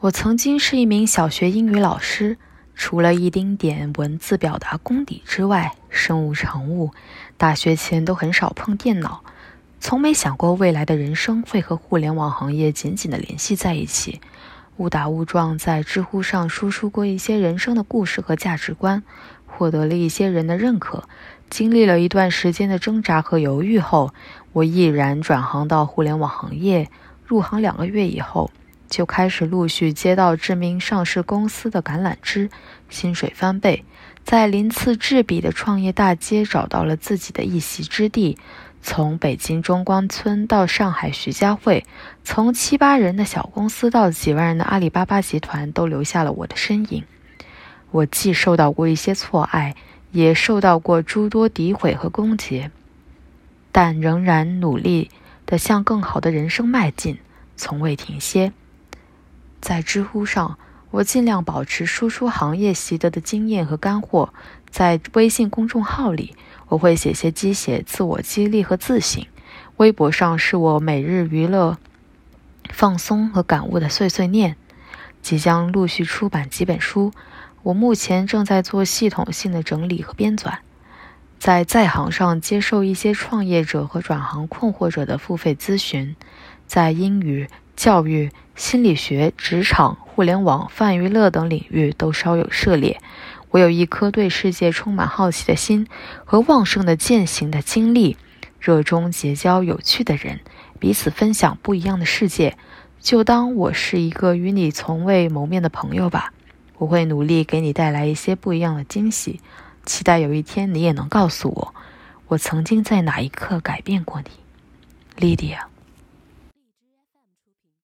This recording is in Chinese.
我曾经是一名小学英语老师，除了一丁点文字表达功底之外，身无长物。大学前都很少碰电脑，从没想过未来的人生会和互联网行业紧紧的联系在一起。误打误撞在知乎上输出过一些人生的故事和价值观，获得了一些人的认可。经历了一段时间的挣扎和犹豫后，我毅然转行到互联网行业。入行两个月以后。就开始陆续接到知名上市公司的橄榄枝，薪水翻倍，在鳞次栉比的创业大街找到了自己的一席之地。从北京中关村到上海徐家汇，从七八人的小公司到几万人的阿里巴巴集团，都留下了我的身影。我既受到过一些错爱，也受到过诸多诋毁和攻击，但仍然努力地向更好的人生迈进，从未停歇。在知乎上，我尽量保持输出行业习得的经验和干货。在微信公众号里，我会写些鸡血、自我激励和自省。微博上是我每日娱乐、放松和感悟的碎碎念。即将陆续出版几本书，我目前正在做系统性的整理和编纂。在在行上接受一些创业者和转行困惑者的付费咨询，在英语。教育、心理学、职场、互联网、泛娱乐等领域都稍有涉猎。我有一颗对世界充满好奇的心和旺盛的践行的精力，热衷结交有趣的人，彼此分享不一样的世界。就当我是一个与你从未谋面的朋友吧。我会努力给你带来一些不一样的惊喜，期待有一天你也能告诉我，我曾经在哪一刻改变过你，Lydia。